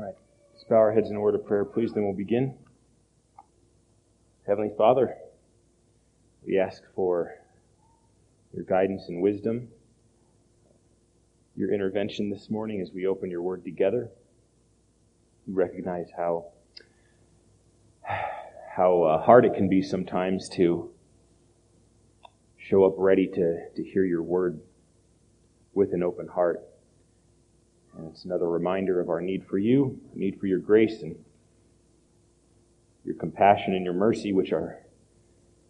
All right. Let's bow our heads in a word of prayer, please, then we'll begin. Heavenly Father, we ask for your guidance and wisdom, your intervention this morning as we open your word together. We recognize how how uh, hard it can be sometimes to show up ready to, to hear your word with an open heart. And it's another reminder of our need for you, need for your grace and your compassion and your mercy, which are,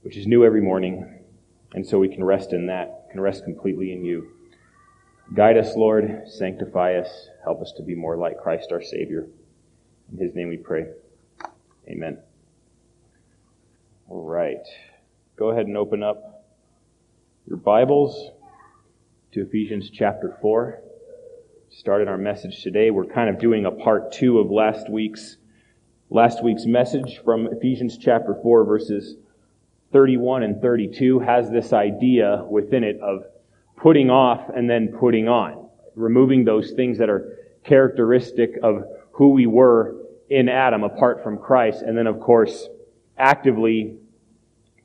which is new every morning. And so we can rest in that, can rest completely in you. Guide us, Lord. Sanctify us. Help us to be more like Christ our Savior. In His name we pray. Amen. All right. Go ahead and open up your Bibles to Ephesians chapter 4 started our message today. We're kind of doing a part two of last week's last week's message from Ephesians chapter 4 verses 31 and 32 has this idea within it of putting off and then putting on, removing those things that are characteristic of who we were in Adam apart from Christ, and then of course actively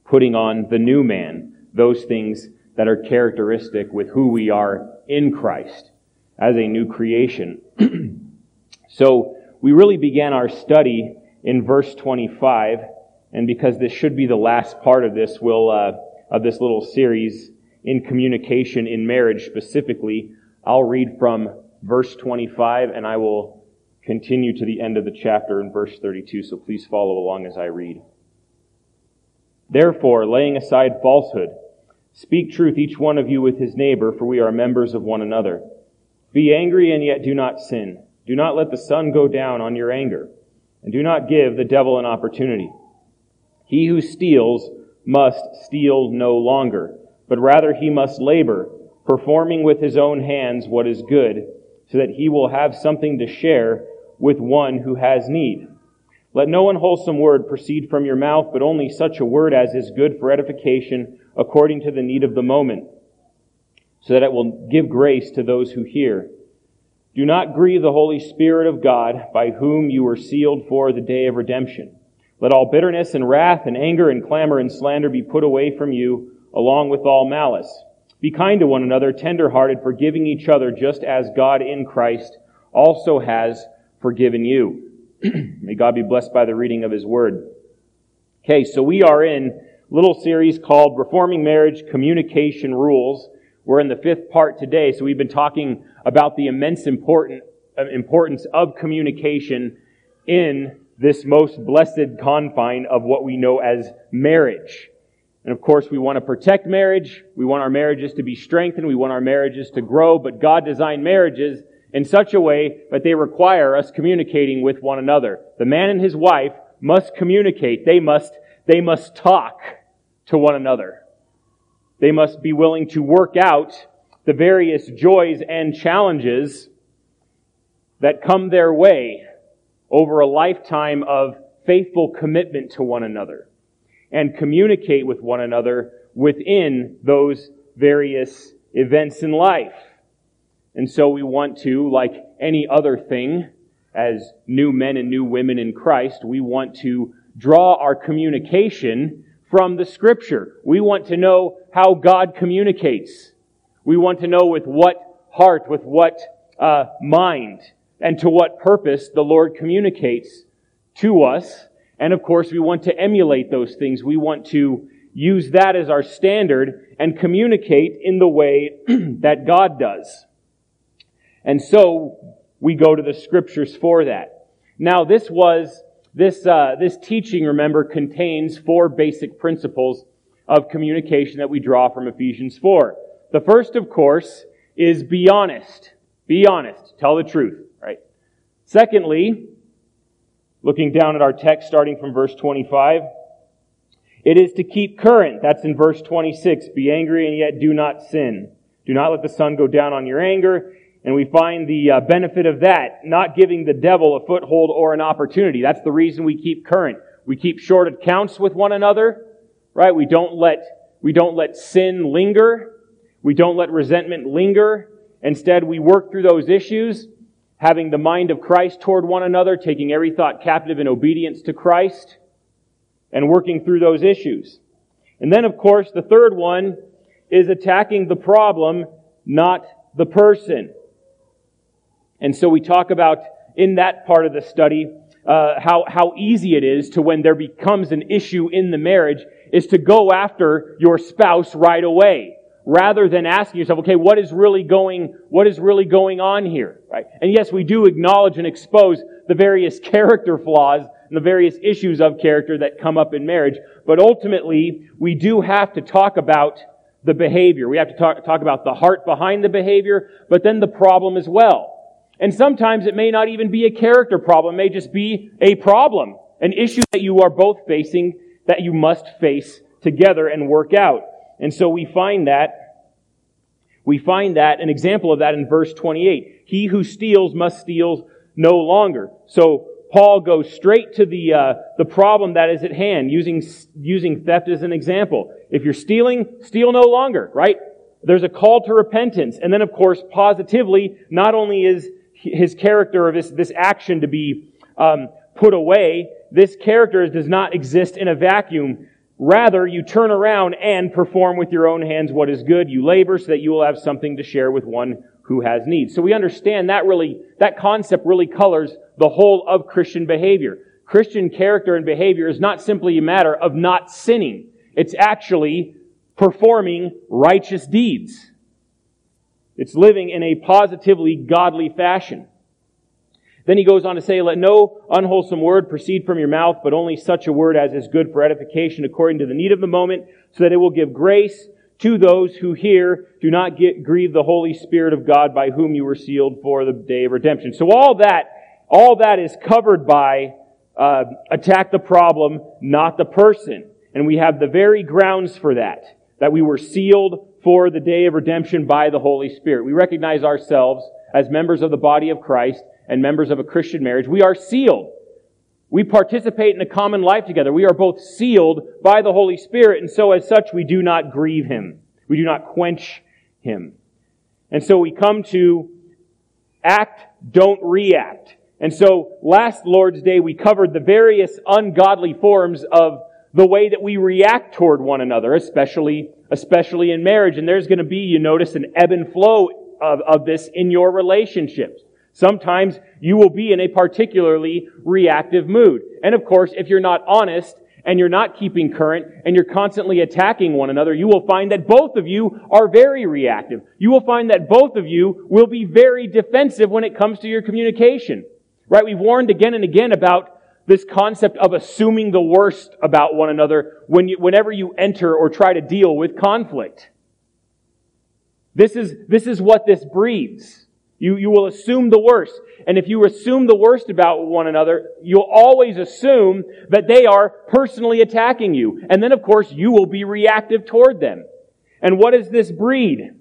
putting on the new man, those things that are characteristic with who we are in Christ as a new creation. so we really began our study in verse 25, and because this should be the last part of this, we'll, uh, of this little series in communication in marriage specifically, I'll read from verse 25 and I will continue to the end of the chapter in verse 32, so please follow along as I read. Therefore, laying aside falsehood, speak truth each one of you with his neighbor, for we are members of one another. Be angry and yet do not sin. Do not let the sun go down on your anger, and do not give the devil an opportunity. He who steals must steal no longer, but rather he must labor, performing with his own hands what is good, so that he will have something to share with one who has need. Let no unwholesome word proceed from your mouth, but only such a word as is good for edification according to the need of the moment so that it will give grace to those who hear. Do not grieve the Holy Spirit of God, by whom you were sealed for the day of redemption. Let all bitterness and wrath and anger and clamor and slander be put away from you, along with all malice. Be kind to one another, tender-hearted, forgiving each other, just as God in Christ also has forgiven you. May God be blessed by the reading of His Word. Okay, so we are in a little series called Reforming Marriage Communication Rules. We're in the fifth part today, so we've been talking about the immense important, uh, importance of communication in this most blessed confine of what we know as marriage. And of course, we want to protect marriage. We want our marriages to be strengthened. We want our marriages to grow. But God designed marriages in such a way that they require us communicating with one another. The man and his wife must communicate. They must, they must talk to one another. They must be willing to work out the various joys and challenges that come their way over a lifetime of faithful commitment to one another and communicate with one another within those various events in life. And so we want to, like any other thing, as new men and new women in Christ, we want to draw our communication from the scripture. We want to know how God communicates. We want to know with what heart, with what uh, mind, and to what purpose the Lord communicates to us. And of course, we want to emulate those things. We want to use that as our standard and communicate in the way that God does. And so we go to the scriptures for that. Now, this was this, uh, this teaching, remember, contains four basic principles of communication that we draw from Ephesians 4. The first, of course, is be honest. Be honest. Tell the truth, right? Secondly, looking down at our text starting from verse 25, it is to keep current. That's in verse 26. Be angry and yet do not sin. Do not let the sun go down on your anger. And we find the uh, benefit of that, not giving the devil a foothold or an opportunity. That's the reason we keep current. We keep short accounts with one another, right? We don't let, we don't let sin linger. We don't let resentment linger. Instead, we work through those issues. having the mind of Christ toward one another, taking every thought captive in obedience to Christ, and working through those issues. And then, of course, the third one is attacking the problem, not the person. And so we talk about in that part of the study uh, how how easy it is to when there becomes an issue in the marriage is to go after your spouse right away rather than asking yourself, okay, what is really going, what is really going on here, right? And yes, we do acknowledge and expose the various character flaws and the various issues of character that come up in marriage, but ultimately, we do have to talk about the behavior. We have to talk, talk about the heart behind the behavior, but then the problem as well. And sometimes it may not even be a character problem, it may just be a problem, an issue that you are both facing that you must face together and work out. And so we find that, we find that, an example of that in verse 28. He who steals must steal no longer. So Paul goes straight to the, uh, the problem that is at hand, using, using theft as an example. If you're stealing, steal no longer, right? There's a call to repentance. And then, of course, positively, not only is his character or this, this action to be um, put away, this character does not exist in a vacuum. Rather, you turn around and perform with your own hands what is good. You labor so that you will have something to share with one who has needs. So we understand that really, that concept really colors the whole of Christian behavior. Christian character and behavior is not simply a matter of not sinning. It's actually performing righteous deeds. It's living in a positively godly fashion. Then he goes on to say, let no unwholesome word proceed from your mouth, but only such a word as is good for edification according to the need of the moment, so that it will give grace to those who hear. Do not get, grieve the Holy Spirit of God by whom you were sealed for the day of redemption. So all that, all that is covered by, uh, attack the problem, not the person. And we have the very grounds for that, that we were sealed for the day of redemption by the Holy Spirit. We recognize ourselves as members of the body of Christ and members of a Christian marriage, we are sealed. We participate in a common life together. We are both sealed by the Holy Spirit, and so as such, we do not grieve Him. We do not quench Him. And so we come to act, don't react. And so last Lord's Day, we covered the various ungodly forms of the way that we react toward one another, especially, especially in marriage. And there's going to be, you notice, an ebb and flow of, of this in your relationships. Sometimes you will be in a particularly reactive mood. And of course, if you're not honest and you're not keeping current and you're constantly attacking one another, you will find that both of you are very reactive. You will find that both of you will be very defensive when it comes to your communication. Right? We've warned again and again about this concept of assuming the worst about one another when you, whenever you enter or try to deal with conflict. This is, this is what this breeds. You, you will assume the worst. And if you assume the worst about one another, you'll always assume that they are personally attacking you. And then, of course, you will be reactive toward them. And what is this breed?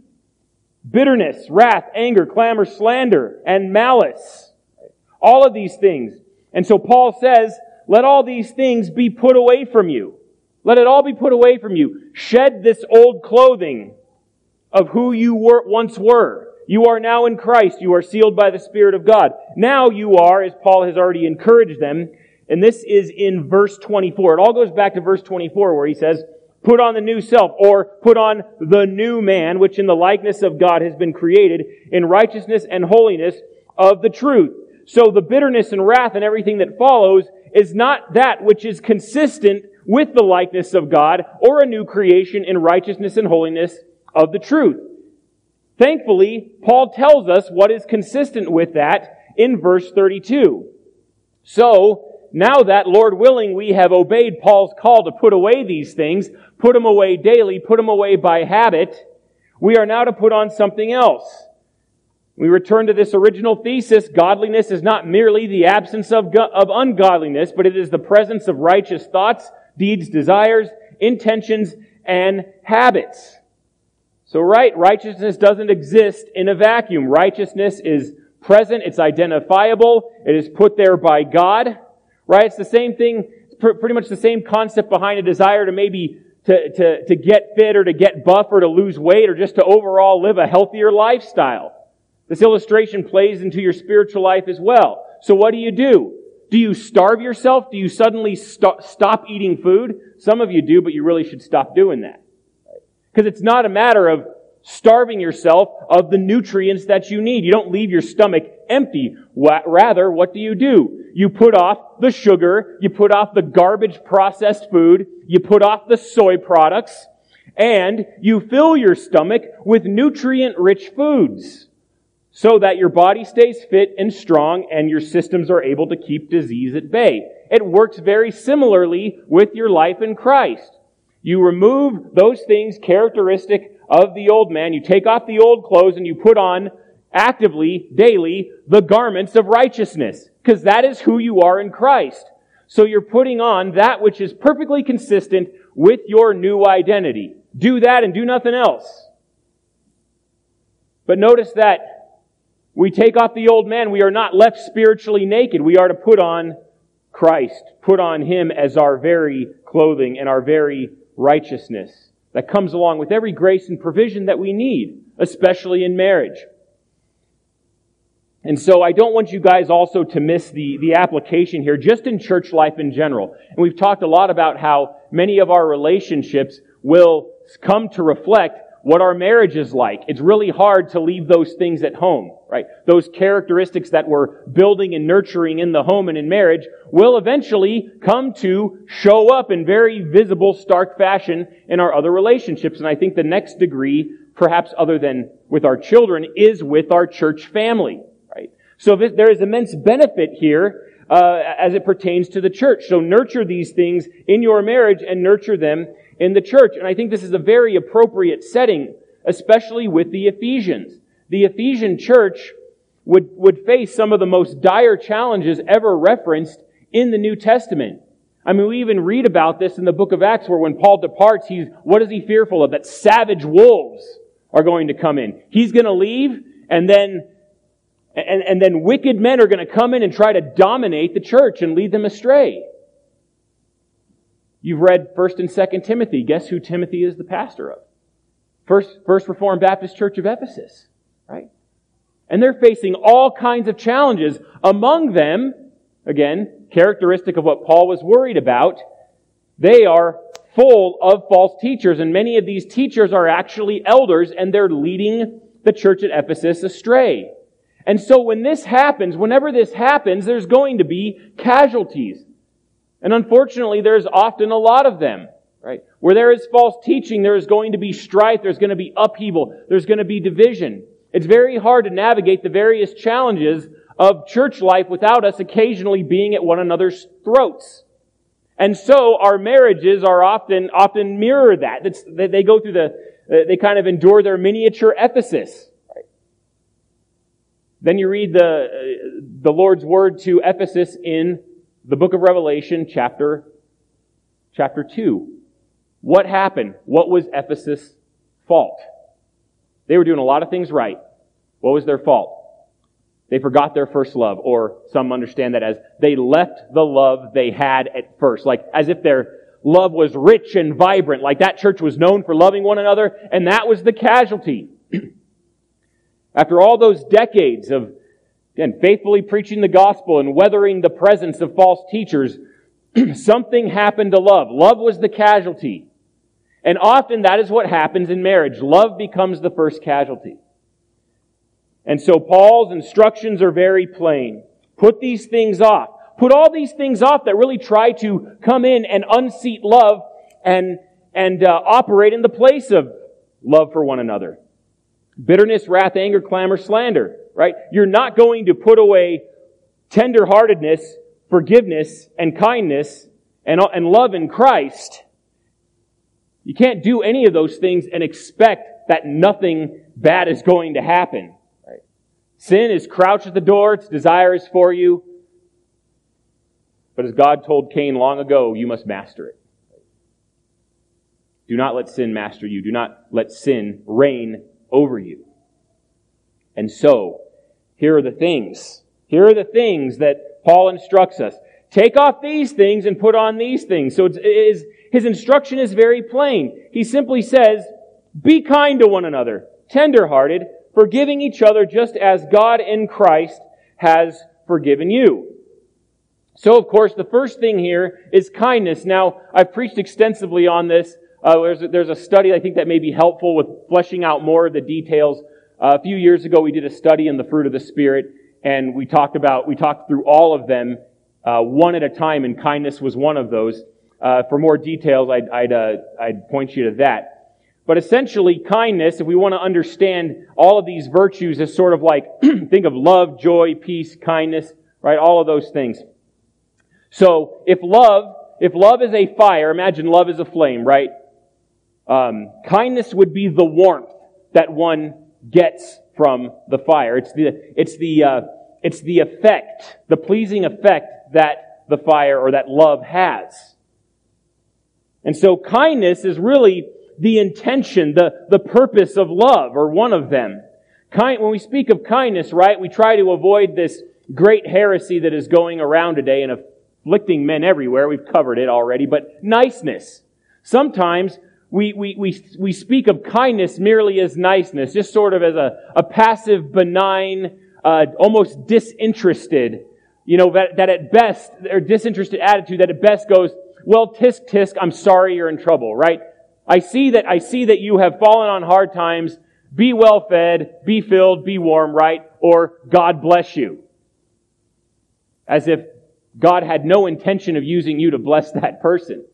Bitterness, wrath, anger, clamor, slander, and malice. All of these things. And so Paul says, let all these things be put away from you. Let it all be put away from you. Shed this old clothing of who you were, once were you are now in Christ. You are sealed by the Spirit of God. Now you are, as Paul has already encouraged them, and this is in verse 24. It all goes back to verse 24 where he says, put on the new self, or put on the new man, which in the likeness of God has been created in righteousness and holiness of the truth. So the bitterness and wrath and everything that follows is not that which is consistent with the likeness of God or a new creation in righteousness and holiness of the truth. Thankfully, Paul tells us what is consistent with that in verse 32. So, now that, Lord willing, we have obeyed Paul's call to put away these things, put them away daily, put them away by habit, we are now to put on something else. We return to this original thesis. Godliness is not merely the absence of, go- of ungodliness, but it is the presence of righteous thoughts, deeds, desires, intentions, and habits. So right, righteousness doesn't exist in a vacuum. Righteousness is present, it's identifiable, it is put there by God. Right? It's the same thing, pretty much the same concept behind a desire to maybe to, to, to get fit or to get buff or to lose weight or just to overall live a healthier lifestyle. This illustration plays into your spiritual life as well. So what do you do? Do you starve yourself? Do you suddenly st- stop eating food? Some of you do, but you really should stop doing that. Because it's not a matter of starving yourself of the nutrients that you need. You don't leave your stomach empty. Rather, what do you do? You put off the sugar, you put off the garbage processed food, you put off the soy products, and you fill your stomach with nutrient rich foods so that your body stays fit and strong and your systems are able to keep disease at bay. It works very similarly with your life in Christ. You remove those things characteristic of the old man. You take off the old clothes and you put on actively, daily, the garments of righteousness. Because that is who you are in Christ. So you're putting on that which is perfectly consistent with your new identity. Do that and do nothing else. But notice that we take off the old man. We are not left spiritually naked. We are to put on Christ, put on Him as our very clothing and our very righteousness that comes along with every grace and provision that we need, especially in marriage. And so I don't want you guys also to miss the, the application here, just in church life in general. And we've talked a lot about how many of our relationships will come to reflect what our marriage is like. It's really hard to leave those things at home, right? Those characteristics that we're building and nurturing in the home and in marriage will eventually come to show up in very visible, stark fashion in our other relationships. And I think the next degree, perhaps other than with our children, is with our church family, right? So there is immense benefit here uh, as it pertains to the church. So nurture these things in your marriage and nurture them in the church. And I think this is a very appropriate setting, especially with the Ephesians. The Ephesian church would, would face some of the most dire challenges ever referenced in the New Testament. I mean, we even read about this in the book of Acts where when Paul departs, he's, what is he fearful of? That savage wolves are going to come in. He's going to leave and then, and, and then wicked men are going to come in and try to dominate the church and lead them astray. You've read 1st and 2nd Timothy. Guess who Timothy is the pastor of? First, First Reformed Baptist Church of Ephesus, right? And they're facing all kinds of challenges. Among them, again, characteristic of what Paul was worried about, they are full of false teachers, and many of these teachers are actually elders, and they're leading the church at Ephesus astray. And so when this happens, whenever this happens, there's going to be casualties. And unfortunately, there's often a lot of them, right? Where there is false teaching, there is going to be strife, there's going to be upheaval, there's going to be division. It's very hard to navigate the various challenges of church life without us occasionally being at one another's throats. And so our marriages are often, often mirror that. It's, they go through the, uh, they kind of endure their miniature Ephesus. Then you read the, uh, the Lord's word to Ephesus in the book of Revelation, chapter, chapter 2. What happened? What was Ephesus' fault? They were doing a lot of things right. What was their fault? They forgot their first love, or some understand that as they left the love they had at first, like as if their love was rich and vibrant, like that church was known for loving one another, and that was the casualty. After all those decades of Again, faithfully preaching the gospel and weathering the presence of false teachers, something happened to love. Love was the casualty. And often that is what happens in marriage. Love becomes the first casualty. And so Paul's instructions are very plain. Put these things off. Put all these things off that really try to come in and unseat love and, and uh, operate in the place of love for one another. Bitterness, wrath, anger, clamor, slander right? You're not going to put away tenderheartedness, forgiveness, and kindness, and, and love in Christ. You can't do any of those things and expect that nothing bad is going to happen. Right? Sin is crouched at the door, its desire is for you. But as God told Cain long ago, you must master it. Do not let sin master you. Do not let sin reign over you. And so, here are the things. Here are the things that Paul instructs us. Take off these things and put on these things. So his instruction is very plain. He simply says, be kind to one another, tenderhearted, forgiving each other just as God in Christ has forgiven you. So, of course, the first thing here is kindness. Now, I've preached extensively on this. Uh, there's, a, there's a study I think that may be helpful with fleshing out more of the details. Uh, a few years ago, we did a study in the fruit of the Spirit, and we talked about, we talked through all of them, uh, one at a time, and kindness was one of those. Uh, for more details, I'd, I'd, uh, I'd point you to that. But essentially, kindness, if we want to understand all of these virtues as sort of like, think of love, joy, peace, kindness, right? All of those things. So if love, if love is a fire, imagine love is a flame, right? Um, kindness would be the warmth that one gets from the fire. It's the, it's the, uh, it's the effect, the pleasing effect that the fire or that love has. And so kindness is really the intention, the, the purpose of love, or one of them. Kind, when we speak of kindness, right, we try to avoid this great heresy that is going around today and afflicting men everywhere. We've covered it already, but niceness. Sometimes we, we, we, we speak of kindness merely as niceness, just sort of as a, a passive, benign, uh, almost disinterested, you know, that, that at best, or disinterested attitude that at best goes, well, tisk tisk, I'm sorry you're in trouble, right? I see that, I see that you have fallen on hard times. Be well fed, be filled, be warm, right? Or God bless you. As if God had no intention of using you to bless that person.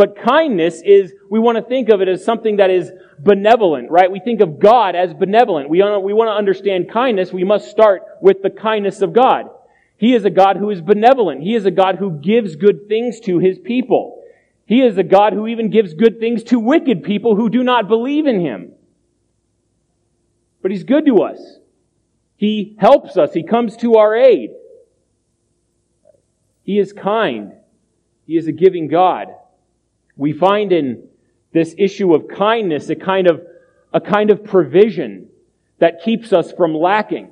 But kindness is, we want to think of it as something that is benevolent, right? We think of God as benevolent. We, we want to understand kindness. We must start with the kindness of God. He is a God who is benevolent. He is a God who gives good things to his people. He is a God who even gives good things to wicked people who do not believe in him. But he's good to us. He helps us. He comes to our aid. He is kind. He is a giving God. We find in this issue of kindness a kind of, a kind of provision that keeps us from lacking.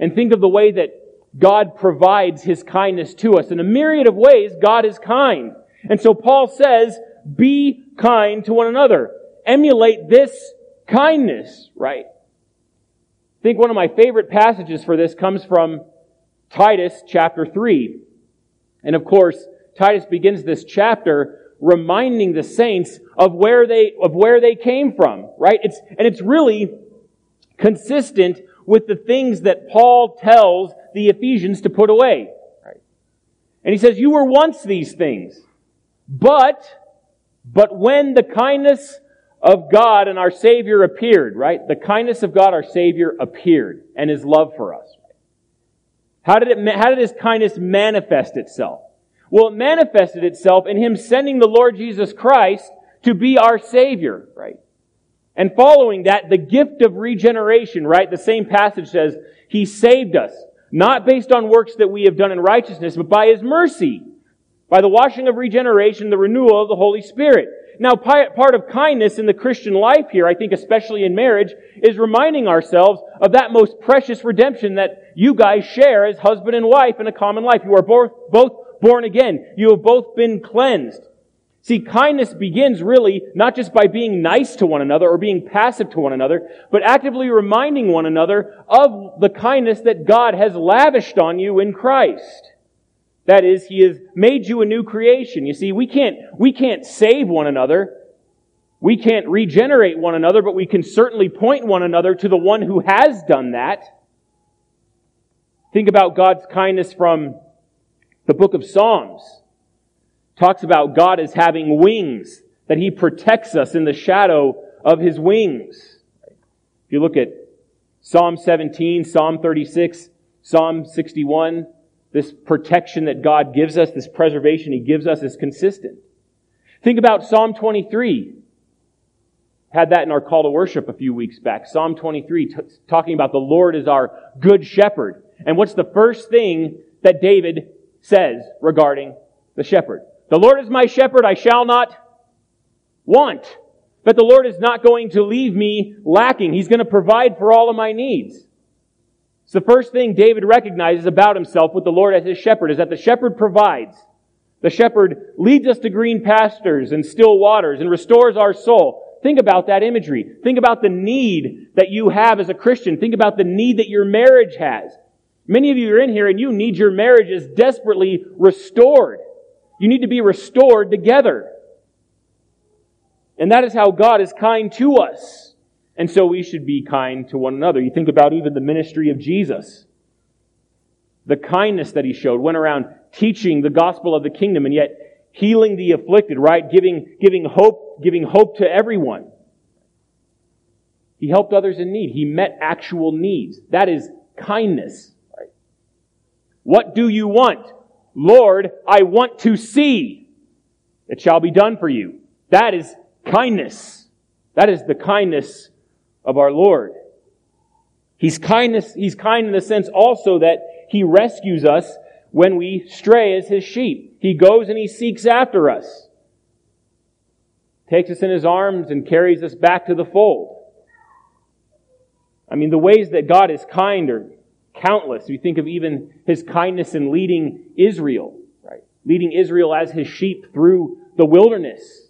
And think of the way that God provides His kindness to us. In a myriad of ways, God is kind. And so Paul says, be kind to one another. Emulate this kindness, right? I think one of my favorite passages for this comes from Titus chapter 3. And of course, Titus begins this chapter reminding the saints of where they, of where they came from, right? It's, and it's really consistent with the things that Paul tells the Ephesians to put away, right? And he says, you were once these things, but, but when the kindness of God and our Savior appeared, right? The kindness of God, our Savior, appeared and His love for us. How did it, how did His kindness manifest itself? Well, it manifested itself in Him sending the Lord Jesus Christ to be our Savior, right? And following that, the gift of regeneration, right? The same passage says, He saved us, not based on works that we have done in righteousness, but by His mercy, by the washing of regeneration, the renewal of the Holy Spirit. Now, part of kindness in the Christian life here, I think especially in marriage, is reminding ourselves of that most precious redemption that you guys share as husband and wife in a common life. You are both, both born again. You have both been cleansed. See, kindness begins really not just by being nice to one another or being passive to one another, but actively reminding one another of the kindness that God has lavished on you in Christ. That is, He has made you a new creation. You see, we can't, we can't save one another. We can't regenerate one another, but we can certainly point one another to the one who has done that. Think about God's kindness from the book of Psalms talks about God as having wings, that He protects us in the shadow of His wings. If you look at Psalm 17, Psalm 36, Psalm 61, this protection that God gives us, this preservation He gives us is consistent. Think about Psalm 23. Had that in our call to worship a few weeks back. Psalm 23, t- talking about the Lord is our good shepherd. And what's the first thing that David says regarding the shepherd. The Lord is my shepherd, I shall not want. But the Lord is not going to leave me lacking. He's going to provide for all of my needs. It's the first thing David recognizes about himself with the Lord as his shepherd is that the shepherd provides. The shepherd leads us to green pastures and still waters and restores our soul. Think about that imagery. Think about the need that you have as a Christian. Think about the need that your marriage has. Many of you are in here and you need your marriages desperately restored. You need to be restored together. And that is how God is kind to us. And so we should be kind to one another. You think about even the ministry of Jesus. The kindness that he showed, went around teaching the gospel of the kingdom and yet healing the afflicted, right? Giving, giving hope, giving hope to everyone. He helped others in need. He met actual needs. That is kindness. What do you want? Lord, I want to see. It shall be done for you. That is kindness. That is the kindness of our Lord. He's kindness, he's kind in the sense also that he rescues us when we stray as his sheep. He goes and he seeks after us. Takes us in his arms and carries us back to the fold. I mean, the ways that God is kind are countless. We think of even his kindness in leading Israel, right? Leading Israel as his sheep through the wilderness,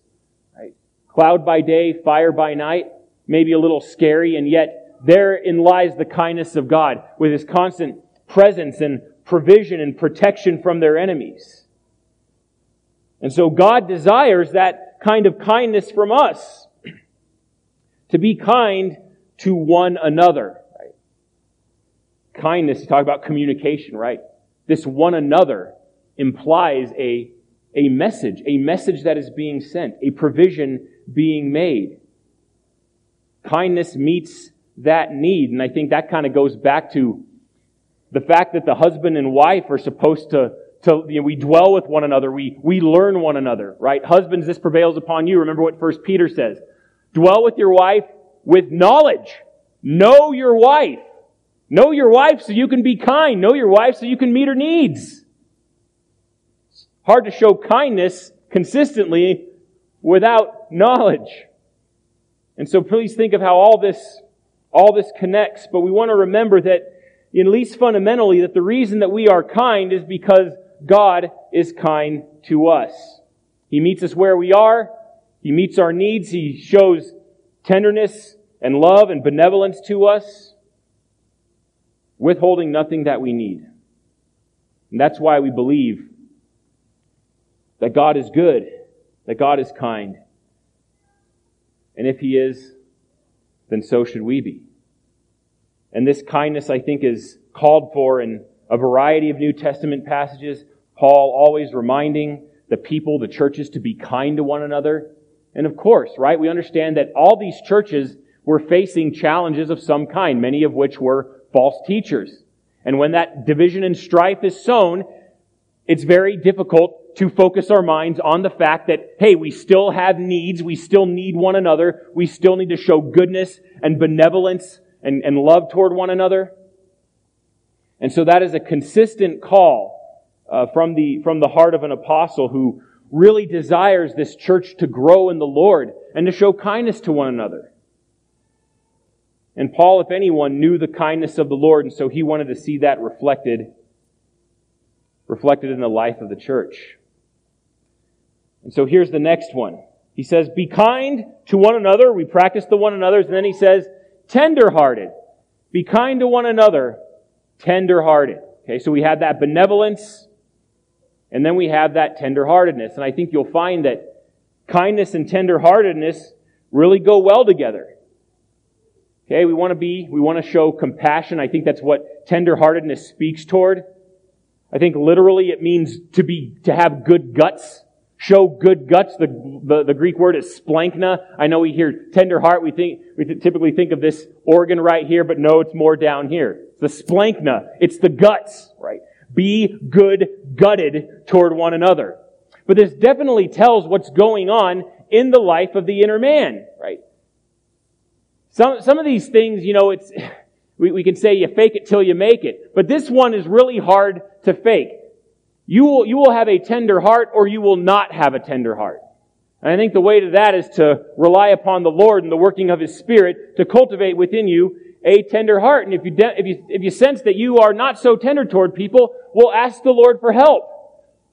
right? Cloud by day, fire by night, maybe a little scary, and yet therein lies the kindness of God with his constant presence and provision and protection from their enemies. And so God desires that kind of kindness from us. to be kind to one another. Kindness, to talk about communication, right? This one another implies a, a message, a message that is being sent, a provision being made. Kindness meets that need. And I think that kind of goes back to the fact that the husband and wife are supposed to, to you know, we dwell with one another. We, we learn one another, right? Husbands, this prevails upon you. Remember what First Peter says. Dwell with your wife with knowledge. Know your wife. Know your wife so you can be kind. Know your wife so you can meet her needs. It's hard to show kindness consistently without knowledge. And so please think of how all this, all this connects. But we want to remember that, at least fundamentally, that the reason that we are kind is because God is kind to us. He meets us where we are. He meets our needs. He shows tenderness and love and benevolence to us, withholding nothing that we need. And that's why we believe that God is good, that God is kind. And if He is, then so should we be. And this kindness, I think, is called for in a variety of New Testament passages. Paul always reminding the people, the churches, to be kind to one another. And of course, right, we understand that all these churches were facing challenges of some kind, many of which were false teachers. And when that division and strife is sown, it's very difficult to focus our minds on the fact that, hey, we still have needs, we still need one another, we still need to show goodness and benevolence and, and love toward one another. And so that is a consistent call uh, from the from the heart of an apostle who really desires this church to grow in the Lord and to show kindness to one another. And Paul, if anyone, knew the kindness of the Lord, and so he wanted to see that reflected, reflected in the life of the church. And so here's the next one. He says, be kind to one another. We practice the one another's. And then he says, tenderhearted. Be kind to one another, tenderhearted. Okay, so we have that benevolence, and then we have that tenderheartedness. And I think you'll find that kindness and tenderheartedness really go well together. Okay, we want to be, we want to show compassion. I think that's what tenderheartedness speaks toward. I think literally it means to be, to have good guts. Show good guts. The, the, the Greek word is splanchna. I know we hear tender heart. We think, we typically think of this organ right here, but no, it's more down here. The splanchna. It's the guts, right? Be good gutted toward one another. But this definitely tells what's going on in the life of the inner man, right? Some, some of these things, you know, it's, we, we can say you fake it till you make it. But this one is really hard to fake. You will, you will have a tender heart or you will not have a tender heart. And I think the way to that is to rely upon the Lord and the working of His Spirit to cultivate within you a tender heart. And if you, de- if you, if you sense that you are not so tender toward people, well, ask the Lord for help.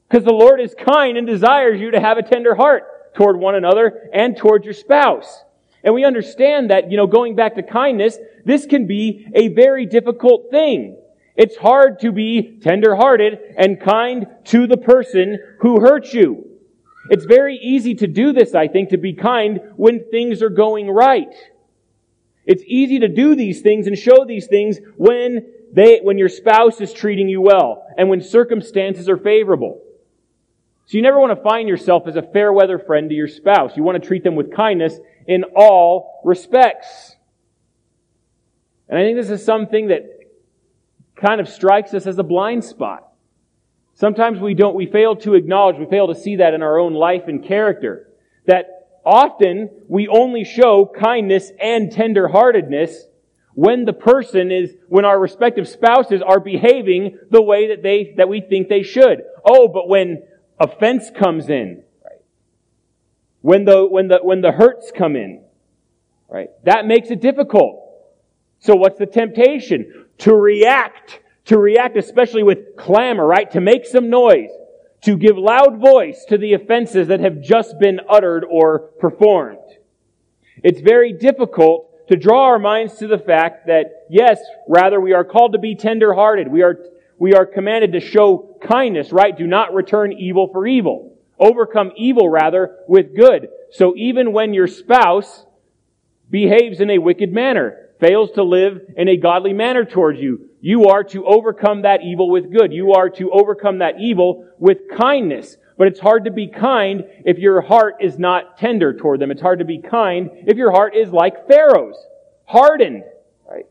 Because the Lord is kind and desires you to have a tender heart toward one another and toward your spouse. And we understand that, you know, going back to kindness, this can be a very difficult thing. It's hard to be tenderhearted and kind to the person who hurt you. It's very easy to do this, I think, to be kind when things are going right. It's easy to do these things and show these things when they, when your spouse is treating you well and when circumstances are favorable. So you never want to find yourself as a fair weather friend to your spouse. You want to treat them with kindness in all respects. And I think this is something that kind of strikes us as a blind spot. Sometimes we don't, we fail to acknowledge, we fail to see that in our own life and character. That often we only show kindness and tenderheartedness when the person is, when our respective spouses are behaving the way that they, that we think they should. Oh, but when offense comes in? When the, when the, when the hurts come in, right? That makes it difficult. So what's the temptation? To react, to react especially with clamor, right? To make some noise, to give loud voice to the offenses that have just been uttered or performed. It's very difficult to draw our minds to the fact that, yes, rather we are called to be tender-hearted. We are, we are commanded to show kindness, right? Do not return evil for evil. Overcome evil, rather, with good. So even when your spouse behaves in a wicked manner, fails to live in a godly manner towards you. You are to overcome that evil with good. You are to overcome that evil with kindness. But it's hard to be kind if your heart is not tender toward them. It's hard to be kind if your heart is like Pharaoh's, hardened. Right?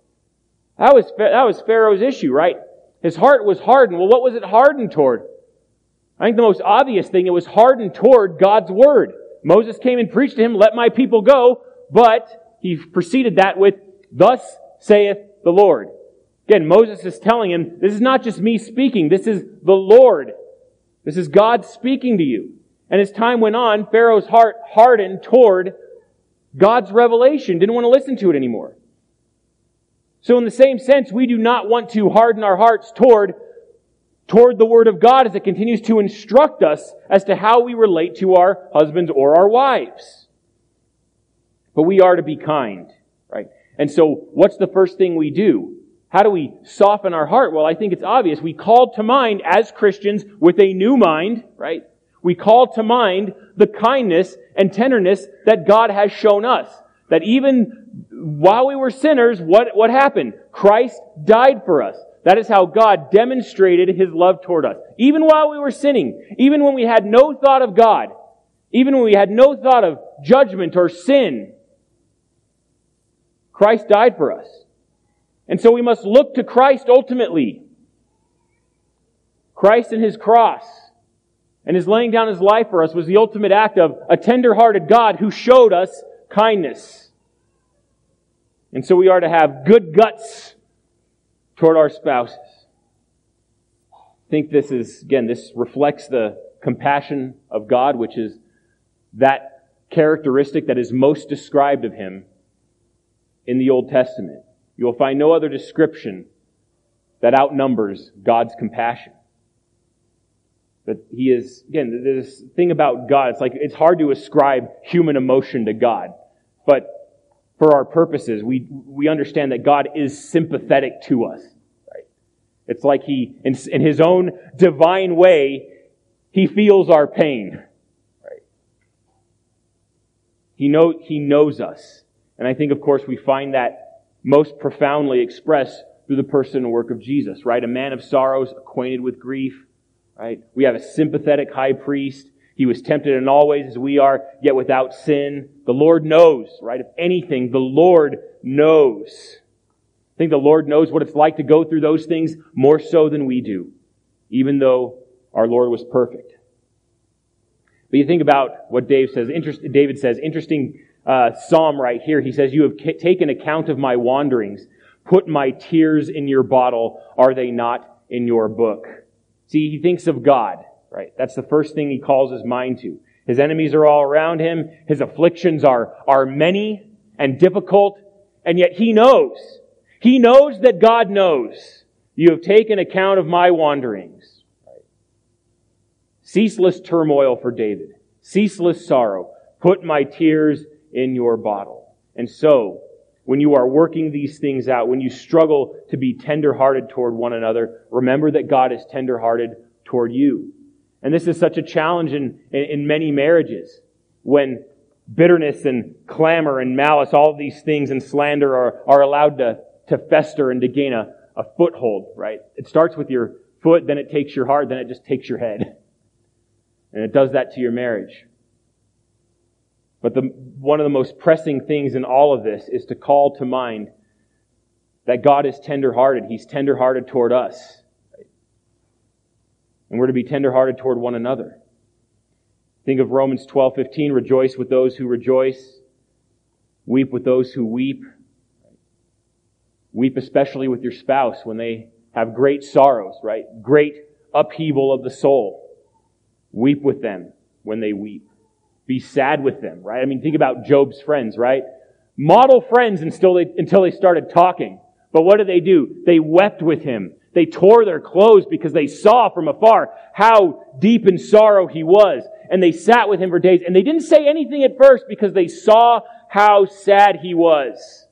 That was that was Pharaoh's issue, right? His heart was hardened. Well, what was it hardened toward? I think the most obvious thing it was hardened toward God's word. Moses came and preached to him, "Let my people go," but he preceded that with Thus saith the Lord. Again, Moses is telling him, this is not just me speaking, this is the Lord. This is God speaking to you. And as time went on, Pharaoh's heart hardened toward God's revelation, didn't want to listen to it anymore. So in the same sense, we do not want to harden our hearts toward, toward the Word of God as it continues to instruct us as to how we relate to our husbands or our wives. But we are to be kind. Right? And so, what's the first thing we do? How do we soften our heart? Well, I think it's obvious. We call to mind as Christians with a new mind, right? We call to mind the kindness and tenderness that God has shown us. That even while we were sinners, what, what happened? Christ died for us. That is how God demonstrated His love toward us. Even while we were sinning, even when we had no thought of God, even when we had no thought of judgment or sin, Christ died for us. And so we must look to Christ ultimately. Christ and His cross and His laying down His life for us was the ultimate act of a tender-hearted God who showed us kindness. And so we are to have good guts toward our spouses. I think this is, again, this reflects the compassion of God, which is that characteristic that is most described of Him in the Old Testament. You will find no other description that outnumbers God's compassion. That he is, again, this thing about God, it's like, it's hard to ascribe human emotion to God. But for our purposes, we, we understand that God is sympathetic to us. Right? It's like he, in, in his own divine way, he feels our pain. Right? He, know, he knows us. And I think, of course, we find that most profoundly expressed through the person and work of Jesus, right? A man of sorrows, acquainted with grief, right? We have a sympathetic high priest. He was tempted in all ways as we are, yet without sin. The Lord knows, right? If anything, the Lord knows. I think the Lord knows what it's like to go through those things more so than we do, even though our Lord was perfect. But you think about what Dave says, David says, interesting uh, psalm right here. He says, You have taken account of my wanderings. Put my tears in your bottle. Are they not in your book? See, he thinks of God, right? That's the first thing he calls his mind to. His enemies are all around him. His afflictions are, are many and difficult. And yet he knows. He knows that God knows. You have taken account of my wanderings. Ceaseless turmoil for David. Ceaseless sorrow. Put my tears in your bottle. And so, when you are working these things out, when you struggle to be tenderhearted toward one another, remember that God is tenderhearted toward you. And this is such a challenge in, in, in many marriages when bitterness and clamor and malice, all these things and slander are, are allowed to, to fester and to gain a, a foothold, right? It starts with your foot, then it takes your heart, then it just takes your head. And it does that to your marriage. But the, one of the most pressing things in all of this is to call to mind that God is tenderhearted. He's tenderhearted toward us. And we're to be tenderhearted toward one another. Think of Romans 12:15, rejoice with those who rejoice, weep with those who weep. Weep especially with your spouse when they have great sorrows, right? Great upheaval of the soul. Weep with them when they weep. Be sad with them, right? I mean, think about Job's friends, right? Model friends until they, until they started talking. But what did they do? They wept with him. They tore their clothes because they saw from afar how deep in sorrow he was. And they sat with him for days. And they didn't say anything at first because they saw how sad he was.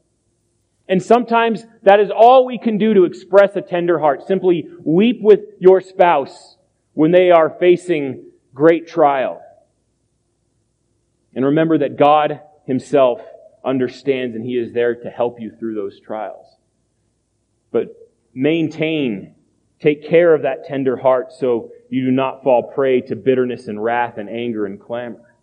And sometimes that is all we can do to express a tender heart. Simply weep with your spouse when they are facing great trial. And remember that God Himself understands and He is there to help you through those trials. But maintain, take care of that tender heart so you do not fall prey to bitterness and wrath and anger and clamor.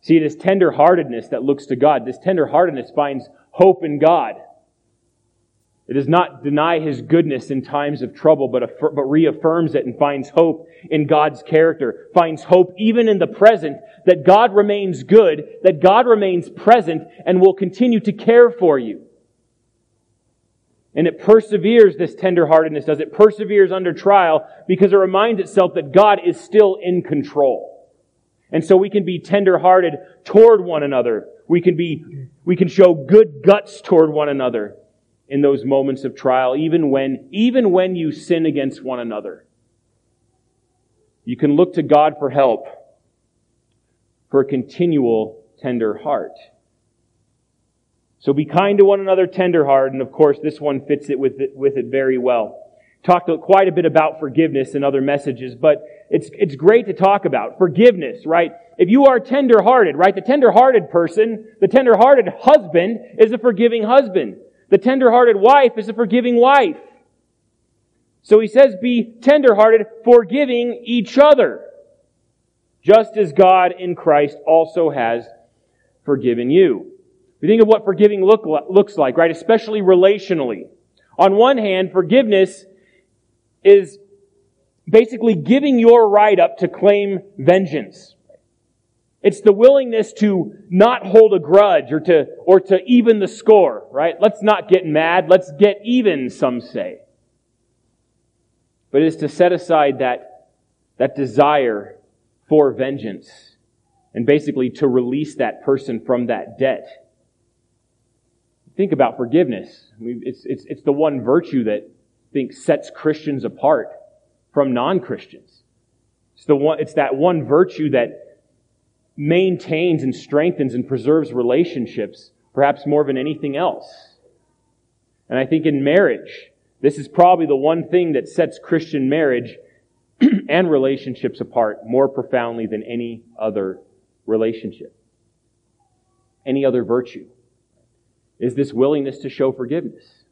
See, it is tenderheartedness that looks to God. This tenderheartedness finds hope in God. It does not deny his goodness in times of trouble, but, but reaffirms it and finds hope in God's character, finds hope even in the present that God remains good, that God remains present and will continue to care for you. And it perseveres, this tenderheartedness does. It perseveres under trial because it reminds itself that God is still in control. And so we can be tenderhearted toward one another. We can be, we can show good guts toward one another in those moments of trial, even when, even when you sin against one another. You can look to God for help, for a continual tender heart. So be kind to one another, tender heart, and of course this one fits it with it, with it very well. Talked quite a bit about forgiveness in other messages, but it's, it's great to talk about. Forgiveness, right? If you are tender-hearted, right? The tender-hearted person, the tender-hearted husband is a forgiving husband. The tender-hearted wife is a forgiving wife. So he says, be tender-hearted, forgiving each other, just as God in Christ also has forgiven you. We think of what forgiving look, looks like, right? Especially relationally. On one hand, forgiveness is basically giving your right up to claim vengeance. It's the willingness to not hold a grudge or to, or to even the score, right? Let's not get mad. Let's get even, some say. But it is to set aside that, that desire for vengeance and basically to release that person from that debt. Think about forgiveness. I mean, it's, it's, it's the one virtue that I think sets Christians apart from non-Christians. It's the one, it's that one virtue that maintains and strengthens and preserves relationships, perhaps more than anything else. And I think in marriage, this is probably the one thing that sets Christian marriage and relationships apart more profoundly than any other relationship. Any other virtue is this willingness to show forgiveness.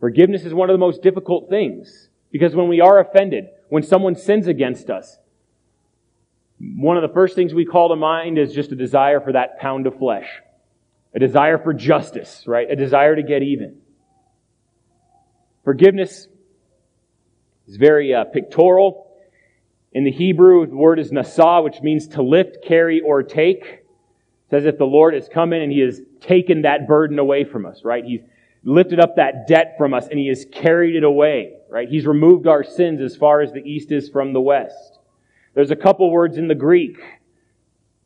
Forgiveness is one of the most difficult things because when we are offended, when someone sins against us, one of the first things we call to mind is just a desire for that pound of flesh. A desire for justice, right? A desire to get even. Forgiveness is very uh, pictorial. In the Hebrew, the word is nasa, which means to lift, carry, or take. It says if the Lord has come in and He has taken that burden away from us, right? He's lifted up that debt from us and He has carried it away, right? He's removed our sins as far as the east is from the west. There's a couple words in the Greek.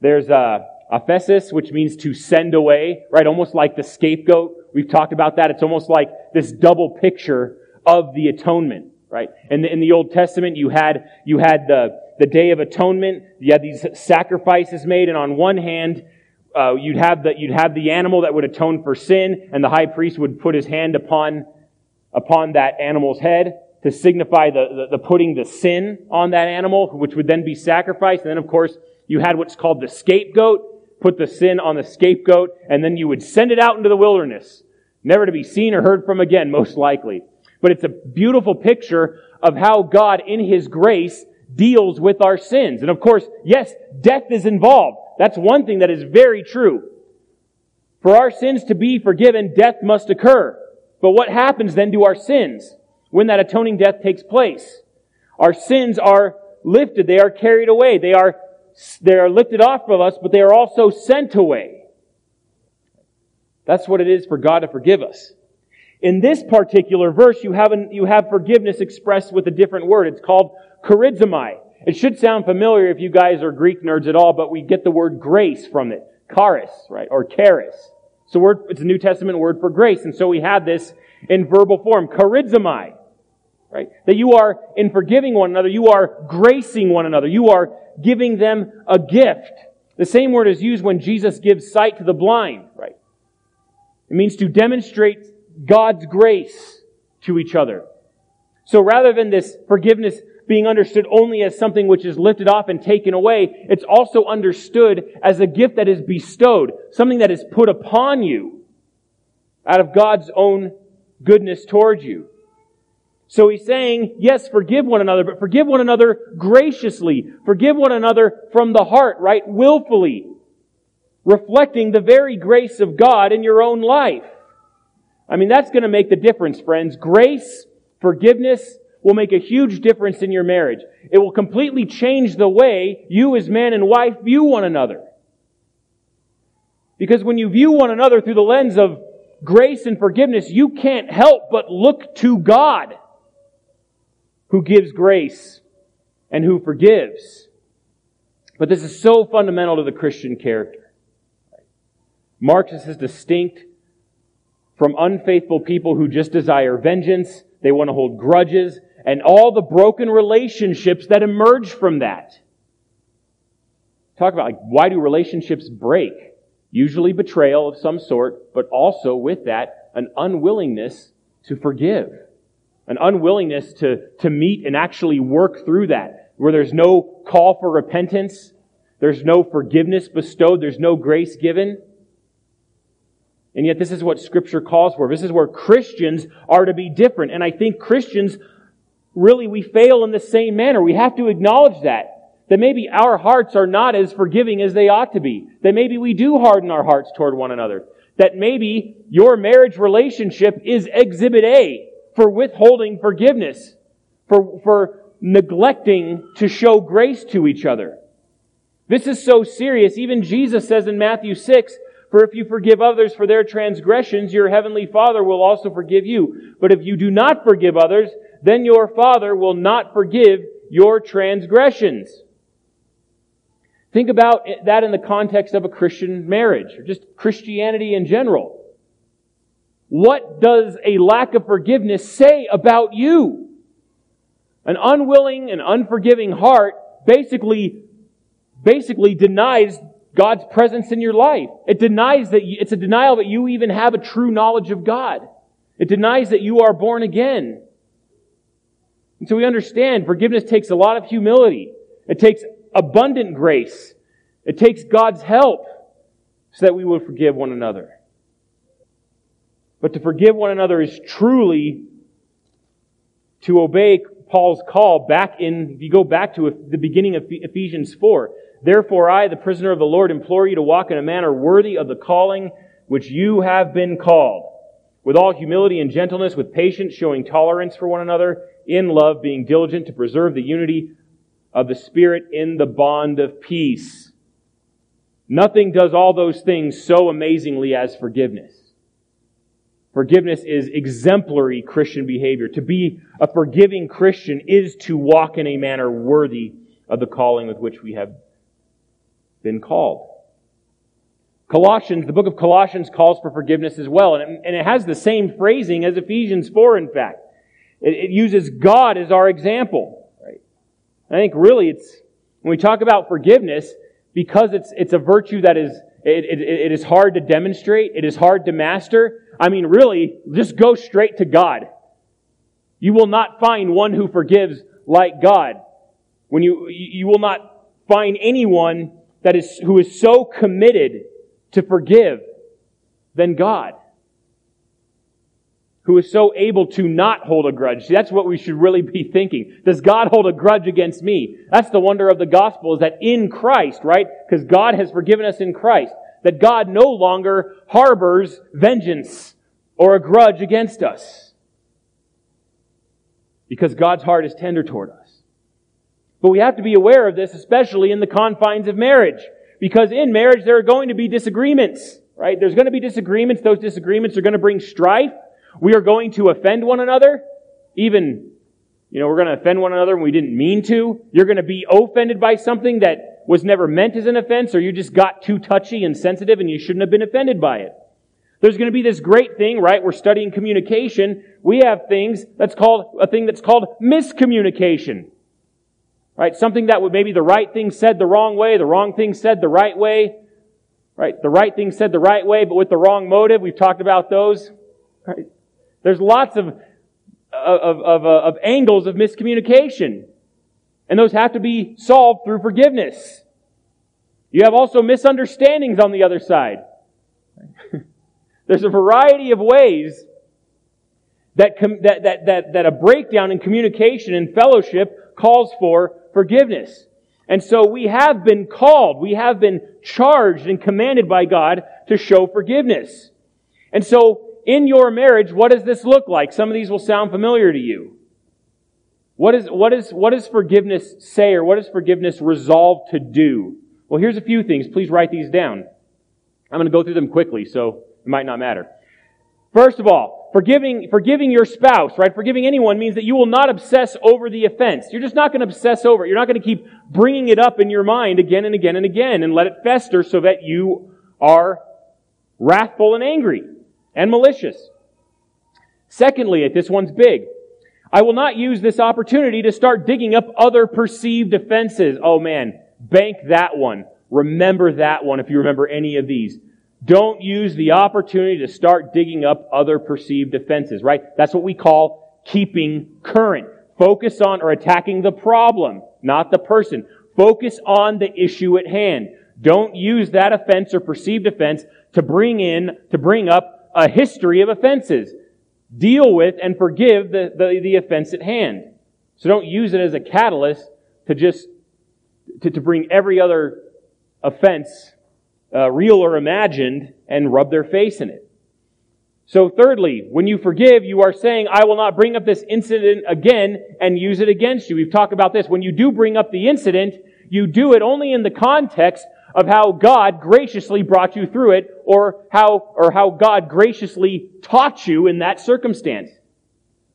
There's uh, aphesis, which means to send away, right? Almost like the scapegoat. We've talked about that. It's almost like this double picture of the atonement, right? The, in the Old Testament, you had, you had the, the Day of Atonement. You had these sacrifices made, and on one hand, uh, you'd have the you'd have the animal that would atone for sin, and the high priest would put his hand upon upon that animal's head to signify the, the, the putting the sin on that animal, which would then be sacrificed. And then, of course, you had what's called the scapegoat, put the sin on the scapegoat, and then you would send it out into the wilderness, never to be seen or heard from again, most likely. But it's a beautiful picture of how God, in His grace, deals with our sins. And of course, yes, death is involved. That's one thing that is very true. For our sins to be forgiven, death must occur. But what happens then to our sins when that atoning death takes place? Our sins are lifted. They are carried away. They are, they are lifted off of us, but they are also sent away. That's what it is for God to forgive us. In this particular verse, you have, an, you have forgiveness expressed with a different word. It's called charizomai. It should sound familiar if you guys are Greek nerds at all, but we get the word grace from it. Charis, right? Or charis. So word, it's a New Testament word for grace. And so we have this in verbal form. Charizomai. Right? That you are, in forgiving one another, you are gracing one another. You are giving them a gift. The same word is used when Jesus gives sight to the blind, right? It means to demonstrate God's grace to each other. So rather than this forgiveness being understood only as something which is lifted off and taken away, it's also understood as a gift that is bestowed, something that is put upon you out of God's own goodness towards you. So he's saying, yes, forgive one another, but forgive one another graciously. Forgive one another from the heart, right? Willfully. Reflecting the very grace of God in your own life. I mean, that's going to make the difference, friends. Grace, forgiveness will make a huge difference in your marriage. It will completely change the way you as man and wife view one another. Because when you view one another through the lens of grace and forgiveness, you can't help but look to God who gives grace and who forgives. But this is so fundamental to the Christian character. Marxists is distinct from unfaithful people who just desire vengeance. They want to hold grudges and all the broken relationships that emerge from that. Talk about like, why do relationships break? Usually betrayal of some sort, but also with that, an unwillingness to forgive. An unwillingness to, to meet and actually work through that. Where there's no call for repentance, there's no forgiveness bestowed, there's no grace given. And yet this is what scripture calls for. This is where Christians are to be different. And I think Christians, really, we fail in the same manner. We have to acknowledge that. That maybe our hearts are not as forgiving as they ought to be. That maybe we do harden our hearts toward one another. That maybe your marriage relationship is exhibit A for withholding forgiveness. For, for neglecting to show grace to each other. This is so serious. Even Jesus says in Matthew 6, for if you forgive others for their transgressions, your heavenly Father will also forgive you. But if you do not forgive others, then your Father will not forgive your transgressions. Think about that in the context of a Christian marriage, or just Christianity in general. What does a lack of forgiveness say about you? An unwilling and unforgiving heart basically, basically denies God's presence in your life. It denies that, you, it's a denial that you even have a true knowledge of God. It denies that you are born again. So we understand forgiveness takes a lot of humility. It takes abundant grace. It takes God's help so that we will forgive one another. But to forgive one another is truly to obey Paul's call back in, if you go back to the beginning of Ephesians 4, Therefore I, the prisoner of the Lord, implore you to walk in a manner worthy of the calling which you have been called, with all humility and gentleness, with patience, showing tolerance for one another, in love, being diligent to preserve the unity of the Spirit in the bond of peace. Nothing does all those things so amazingly as forgiveness. Forgiveness is exemplary Christian behavior. To be a forgiving Christian is to walk in a manner worthy of the calling with which we have been called. Colossians, the book of Colossians calls for forgiveness as well, and it, and it has the same phrasing as Ephesians 4, in fact. It, it uses God as our example, right? I think really it's, when we talk about forgiveness, because it's, it's a virtue that is, it, it, it is hard to demonstrate. It is hard to master. I mean, really, just go straight to God. You will not find one who forgives like God. When you, you will not find anyone that is, who is so committed to forgive than God. Who is so able to not hold a grudge. See, that's what we should really be thinking. Does God hold a grudge against me? That's the wonder of the gospel is that in Christ, right? Because God has forgiven us in Christ. That God no longer harbors vengeance or a grudge against us. Because God's heart is tender toward us. But we have to be aware of this, especially in the confines of marriage. Because in marriage, there are going to be disagreements, right? There's going to be disagreements. Those disagreements are going to bring strife. We are going to offend one another. Even, you know, we're going to offend one another when we didn't mean to. You're going to be offended by something that was never meant as an offense, or you just got too touchy and sensitive and you shouldn't have been offended by it. There's going to be this great thing, right? We're studying communication. We have things that's called, a thing that's called miscommunication. Right? Something that would maybe the right thing said the wrong way, the wrong thing said the right way. Right? The right thing said the right way, but with the wrong motive. We've talked about those. Right? There's lots of, of, of, uh, of angles of miscommunication. And those have to be solved through forgiveness. You have also misunderstandings on the other side. There's a variety of ways that, com- that, that, that, that a breakdown in communication and fellowship calls for forgiveness. And so we have been called, we have been charged and commanded by God to show forgiveness. And so in your marriage, what does this look like? Some of these will sound familiar to you. What is, what is, what does forgiveness say or what does forgiveness resolve to do? Well, here's a few things. Please write these down. I'm going to go through them quickly, so it might not matter. First of all, forgiving, forgiving your spouse, right? Forgiving anyone means that you will not obsess over the offense. You're just not going to obsess over it. You're not going to keep bringing it up in your mind again and again and again and let it fester so that you are wrathful and angry and malicious. Secondly, if this one's big. I will not use this opportunity to start digging up other perceived offenses. Oh man, bank that one. Remember that one if you remember any of these. Don't use the opportunity to start digging up other perceived offenses, right? That's what we call keeping current. Focus on or attacking the problem, not the person. Focus on the issue at hand. Don't use that offense or perceived offense to bring in, to bring up a history of offenses. Deal with and forgive the, the, the offense at hand. So don't use it as a catalyst to just, to, to bring every other offense uh, real or imagined, and rub their face in it. So thirdly, when you forgive, you are saying, I will not bring up this incident again and use it against you. We've talked about this. When you do bring up the incident, you do it only in the context of how God graciously brought you through it or how, or how God graciously taught you in that circumstance.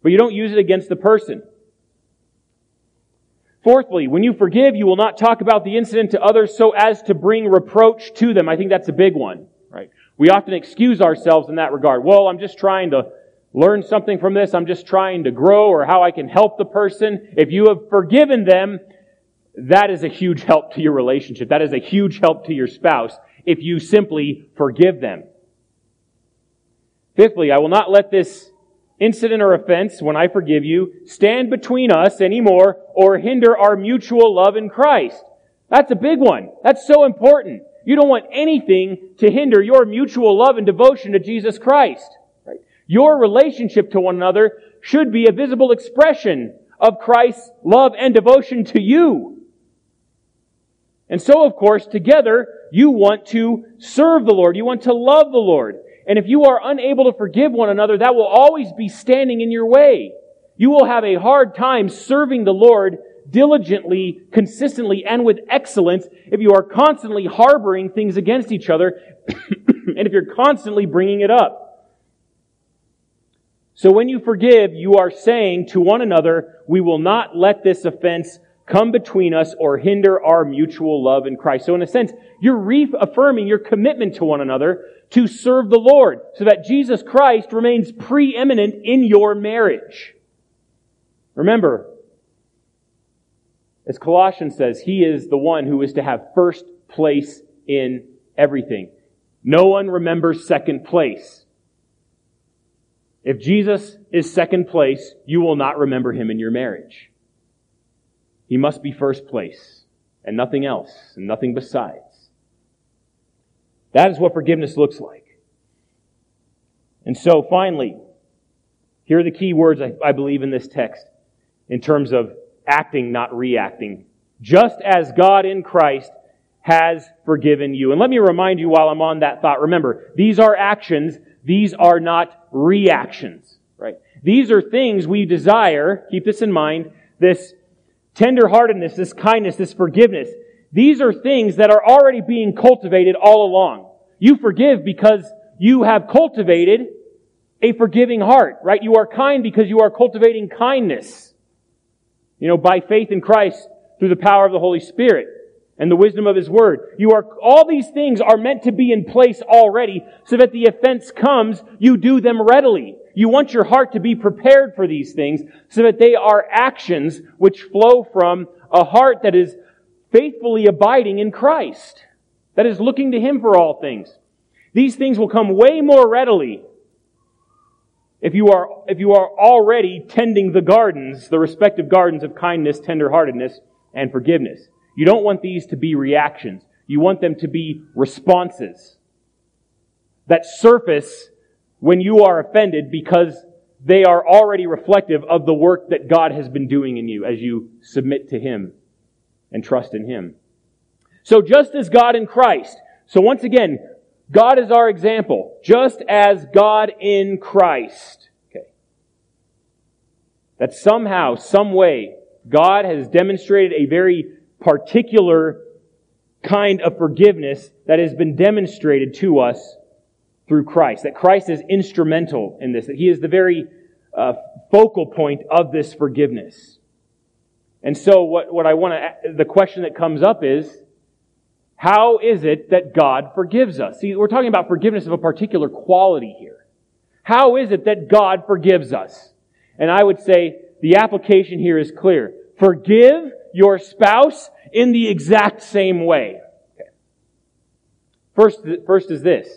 But you don't use it against the person. Fourthly, when you forgive, you will not talk about the incident to others so as to bring reproach to them. I think that's a big one, right? We often excuse ourselves in that regard. Well, I'm just trying to learn something from this. I'm just trying to grow or how I can help the person. If you have forgiven them, that is a huge help to your relationship. That is a huge help to your spouse if you simply forgive them. Fifthly, I will not let this incident or offense, when I forgive you, stand between us anymore or hinder our mutual love in Christ. That's a big one. That's so important. You don't want anything to hinder your mutual love and devotion to Jesus Christ. Right? Your relationship to one another should be a visible expression of Christ's love and devotion to you. And so, of course, together, you want to serve the Lord. You want to love the Lord. And if you are unable to forgive one another, that will always be standing in your way. You will have a hard time serving the Lord diligently, consistently, and with excellence if you are constantly harboring things against each other and if you're constantly bringing it up. So when you forgive, you are saying to one another, we will not let this offense come between us or hinder our mutual love in Christ. So in a sense, you're reaffirming your commitment to one another to serve the Lord so that Jesus Christ remains preeminent in your marriage. Remember, as Colossians says, He is the one who is to have first place in everything. No one remembers second place. If Jesus is second place, you will not remember him in your marriage. He must be first place and nothing else and nothing besides. That is what forgiveness looks like. And so finally, here are the key words I, I believe in this text in terms of acting, not reacting. Just as God in Christ has forgiven you. And let me remind you while I'm on that thought, remember, these are actions, these are not reactions, right? These are things we desire, keep this in mind, this tenderheartedness, this kindness, this forgiveness. These are things that are already being cultivated all along. You forgive because you have cultivated a forgiving heart, right? You are kind because you are cultivating kindness. You know, by faith in Christ through the power of the Holy Spirit and the wisdom of His Word. You are, all these things are meant to be in place already so that the offense comes, you do them readily. You want your heart to be prepared for these things so that they are actions which flow from a heart that is faithfully abiding in Christ, that is looking to Him for all things. These things will come way more readily if you are, if you are already tending the gardens, the respective gardens of kindness, tenderheartedness, and forgiveness. You don't want these to be reactions. You want them to be responses that surface when you are offended because they are already reflective of the work that God has been doing in you as you submit to Him and trust in Him. So just as God in Christ, so once again, God is our example, just as God in Christ. Okay. That somehow, some way, God has demonstrated a very particular kind of forgiveness that has been demonstrated to us through Christ. That Christ is instrumental in this, that He is the very uh, focal point of this forgiveness. And so what, what I want to, the question that comes up is, how is it that God forgives us? See, we're talking about forgiveness of a particular quality here. How is it that God forgives us? And I would say the application here is clear. Forgive your spouse in the exact same way. First, first is this.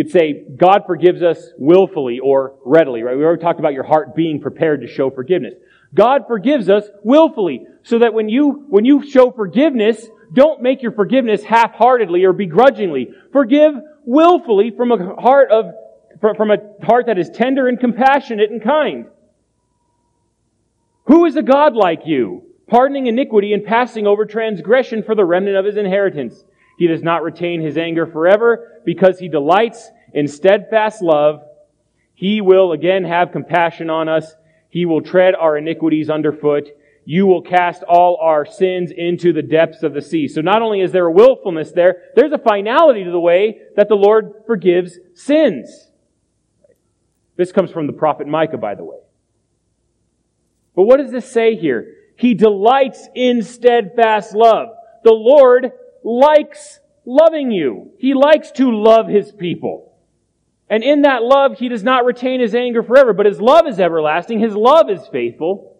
You could say God forgives us willfully or readily, right? We already talked about your heart being prepared to show forgiveness. God forgives us willfully, so that when you, when you show forgiveness, don't make your forgiveness half-heartedly or begrudgingly. Forgive willfully from a heart of, from a heart that is tender and compassionate and kind. Who is a God like you, pardoning iniquity and passing over transgression for the remnant of his inheritance? He does not retain his anger forever because he delights in steadfast love. He will again have compassion on us. He will tread our iniquities underfoot. You will cast all our sins into the depths of the sea. So not only is there a willfulness there, there's a finality to the way that the Lord forgives sins. This comes from the prophet Micah, by the way. But what does this say here? He delights in steadfast love. The Lord likes loving you. He likes to love His people. And in that love, He does not retain His anger forever, but His love is everlasting. His love is faithful.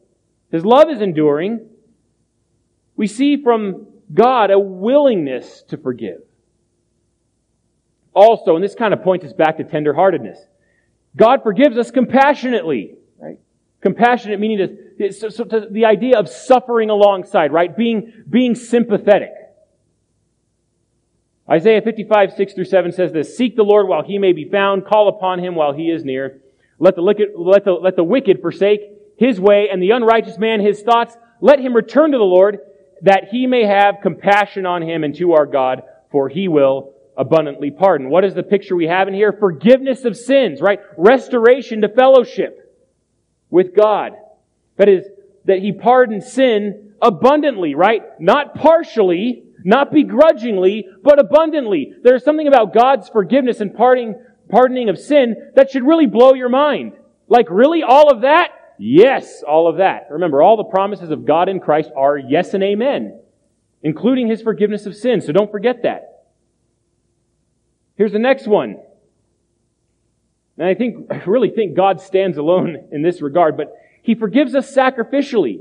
His love is enduring. We see from God a willingness to forgive. Also, and this kind of points us back to tenderheartedness. God forgives us compassionately. right? Compassionate meaning to, to the idea of suffering alongside, right? Being, being sympathetic. Isaiah 55, 6 through 7 says this, Seek the Lord while he may be found, call upon him while he is near. Let the, wicked, let the, let the wicked forsake his way and the unrighteous man his thoughts. Let him return to the Lord that he may have compassion on him and to our God, for he will abundantly pardon. What is the picture we have in here? Forgiveness of sins, right? Restoration to fellowship with God. That is, that He pardons sin abundantly, right? Not partially, not begrudgingly, but abundantly. There's something about God's forgiveness and pardoning, pardoning of sin that should really blow your mind. Like, really? All of that? Yes, all of that. Remember, all the promises of God in Christ are yes and amen, including His forgiveness of sin. So don't forget that. Here's the next one. And I think, I really think God stands alone in this regard, but He forgives us sacrificially.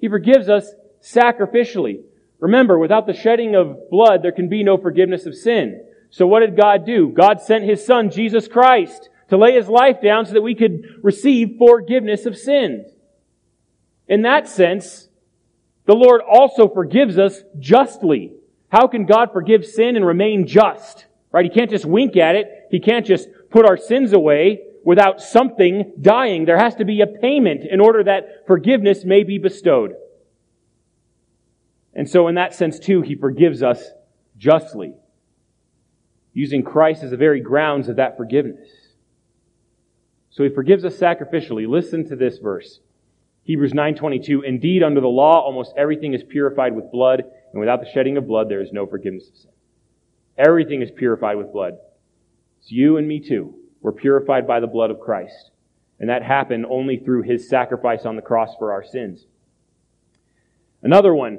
He forgives us sacrificially. Remember, without the shedding of blood, there can be no forgiveness of sin. So what did God do? God sent His Son, Jesus Christ, to lay His life down so that we could receive forgiveness of sins. In that sense, the Lord also forgives us justly. How can God forgive sin and remain just? Right? He can't just wink at it. He can't just put our sins away without something dying. There has to be a payment in order that forgiveness may be bestowed. And so in that sense too, He forgives us justly, using Christ as the very grounds of that forgiveness. So He forgives us sacrificially. Listen to this verse. Hebrews 9:22 Indeed under the law almost everything is purified with blood and without the shedding of blood there is no forgiveness of sin. Everything is purified with blood. It's you and me too. We're purified by the blood of Christ. And that happened only through his sacrifice on the cross for our sins. Another one.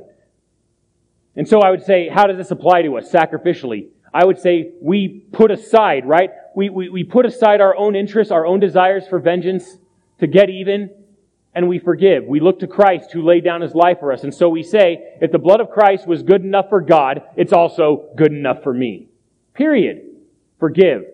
And so I would say, how does this apply to us sacrificially? I would say we put aside, right? We, we, we put aside our own interests, our own desires for vengeance to get even, and we forgive. We look to Christ who laid down his life for us. And so we say, if the blood of Christ was good enough for God, it's also good enough for me. Period. Forgive.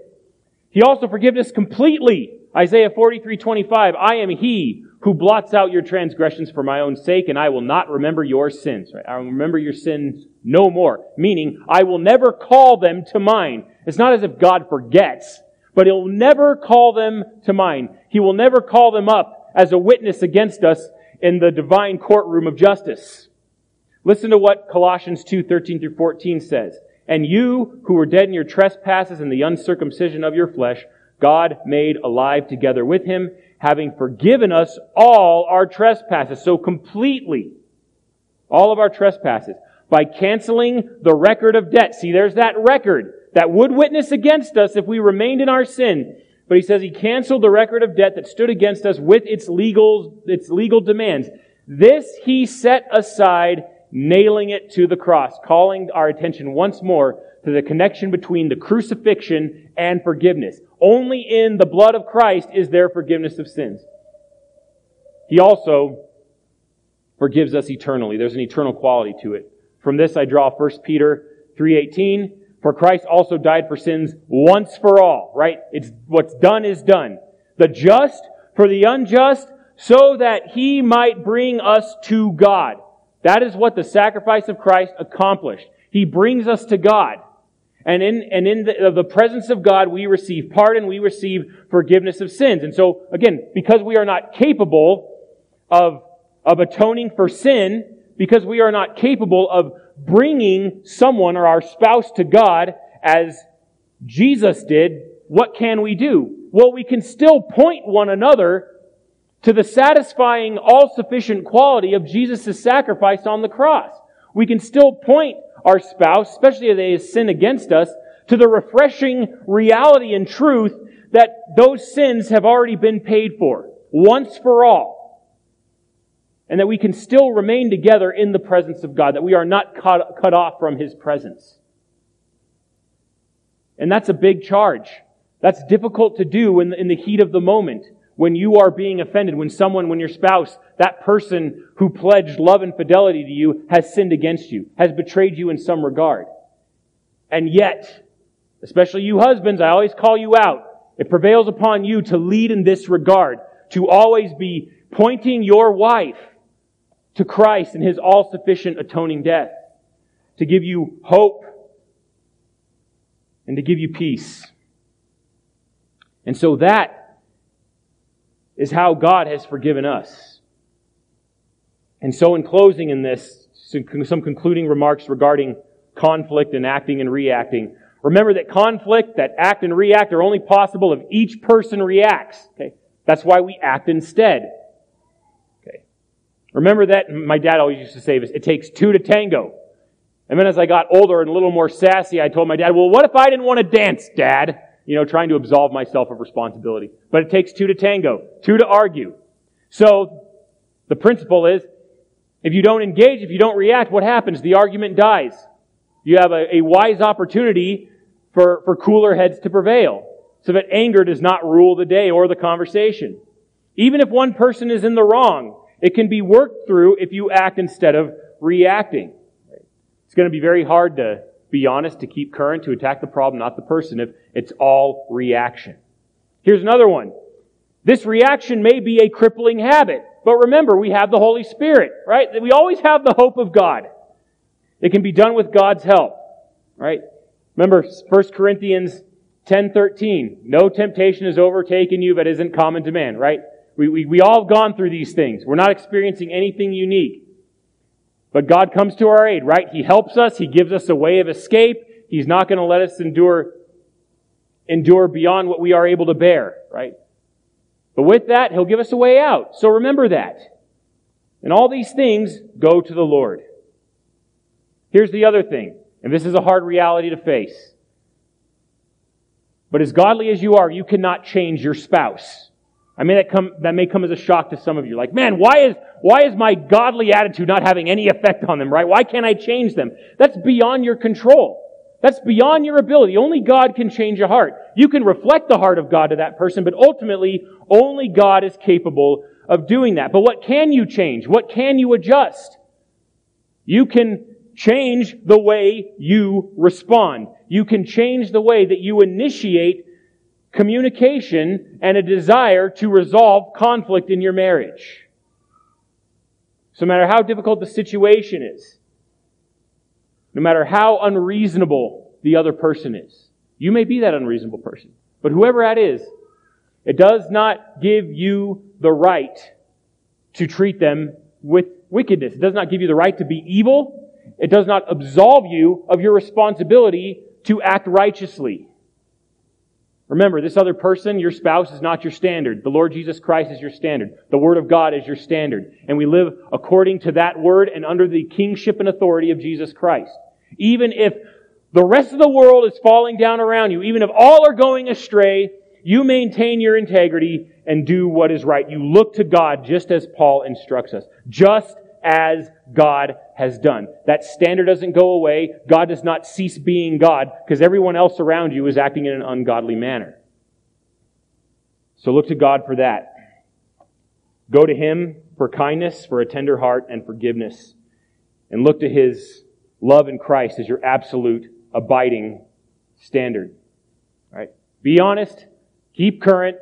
He also forgives us completely. Isaiah 43, 25, I am he who blots out your transgressions for my own sake, and I will not remember your sins. Right? I will remember your sins no more. Meaning, I will never call them to mind. It's not as if God forgets, but he'll never call them to mind. He will never call them up as a witness against us in the divine courtroom of justice. Listen to what Colossians 2, 13 through 14 says. And you who were dead in your trespasses and the uncircumcision of your flesh, God made alive together with him, having forgiven us all our trespasses. So completely. All of our trespasses. By canceling the record of debt. See, there's that record that would witness against us if we remained in our sin. But he says he canceled the record of debt that stood against us with its legal, its legal demands. This he set aside, nailing it to the cross, calling our attention once more to the connection between the crucifixion and forgiveness. Only in the blood of Christ is there forgiveness of sins. He also forgives us eternally. There's an eternal quality to it. From this I draw 1 Peter 3:18 for Christ also died for sins once for all, right? It's what's done is done. The just for the unjust so that he might bring us to God. That is what the sacrifice of Christ accomplished. He brings us to God. And in, and in the, the, presence of God, we receive pardon, we receive forgiveness of sins. And so, again, because we are not capable of, of atoning for sin, because we are not capable of bringing someone or our spouse to God as Jesus did, what can we do? Well, we can still point one another to the satisfying, all-sufficient quality of Jesus' sacrifice on the cross. We can still point our spouse, especially if they have sinned against us, to the refreshing reality and truth that those sins have already been paid for, once for all and that we can still remain together in the presence of God, that we are not cut, cut off from His presence. And that's a big charge. That's difficult to do in in the heat of the moment when you are being offended, when someone, when your spouse, that person who pledged love and fidelity to you has sinned against you, has betrayed you in some regard. And yet, especially you husbands, I always call you out. It prevails upon you to lead in this regard, to always be pointing your wife to Christ and His all-sufficient atoning death, to give you hope and to give you peace. And so that is how God has forgiven us. And so in closing in this, some concluding remarks regarding conflict and acting and reacting. Remember that conflict, that act and react are only possible if each person reacts. Okay? That's why we act instead. Okay. Remember that? My dad always used to say this, it takes two to tango. And then as I got older and a little more sassy, I told my dad, well, what if I didn't want to dance, dad? You know, trying to absolve myself of responsibility. But it takes two to tango, two to argue. So, the principle is, if you don't engage, if you don't react, what happens? The argument dies. You have a, a wise opportunity for, for cooler heads to prevail. So that anger does not rule the day or the conversation. Even if one person is in the wrong, it can be worked through if you act instead of reacting. It's going to be very hard to be honest, to keep current, to attack the problem, not the person, if it's all reaction. Here's another one. This reaction may be a crippling habit, but remember, we have the Holy Spirit, right? We always have the hope of God. It can be done with God's help, right? Remember 1 Corinthians 10:13. No temptation has overtaken you that isn't common to man, right? We, we, we all have gone through these things. We're not experiencing anything unique. But God comes to our aid, right? He helps us. He gives us a way of escape. He's not going to let us endure, endure beyond what we are able to bear, right? But with that, He'll give us a way out. So remember that. And all these things go to the Lord. Here's the other thing, and this is a hard reality to face. But as godly as you are, you cannot change your spouse. I mean, that, come, that may come as a shock to some of you. Like, man, why is, why is my godly attitude not having any effect on them, right? Why can't I change them? That's beyond your control. That's beyond your ability. Only God can change a heart. You can reflect the heart of God to that person, but ultimately, only God is capable of doing that. But what can you change? What can you adjust? You can change the way you respond. You can change the way that you initiate communication and a desire to resolve conflict in your marriage. So no matter how difficult the situation is, no matter how unreasonable the other person is, you may be that unreasonable person, but whoever that is, it does not give you the right to treat them with wickedness. It does not give you the right to be evil it does not absolve you of your responsibility to act righteously. Remember, this other person, your spouse, is not your standard. The Lord Jesus Christ is your standard. The Word of God is your standard. And we live according to that Word and under the kingship and authority of Jesus Christ. Even if the rest of the world is falling down around you, even if all are going astray, you maintain your integrity and do what is right. You look to God just as Paul instructs us. Just as God has done. That standard doesn't go away. God does not cease being God because everyone else around you is acting in an ungodly manner. So look to God for that. Go to Him for kindness, for a tender heart, and forgiveness. And look to His love in Christ as your absolute abiding standard. Right? Be honest, keep current,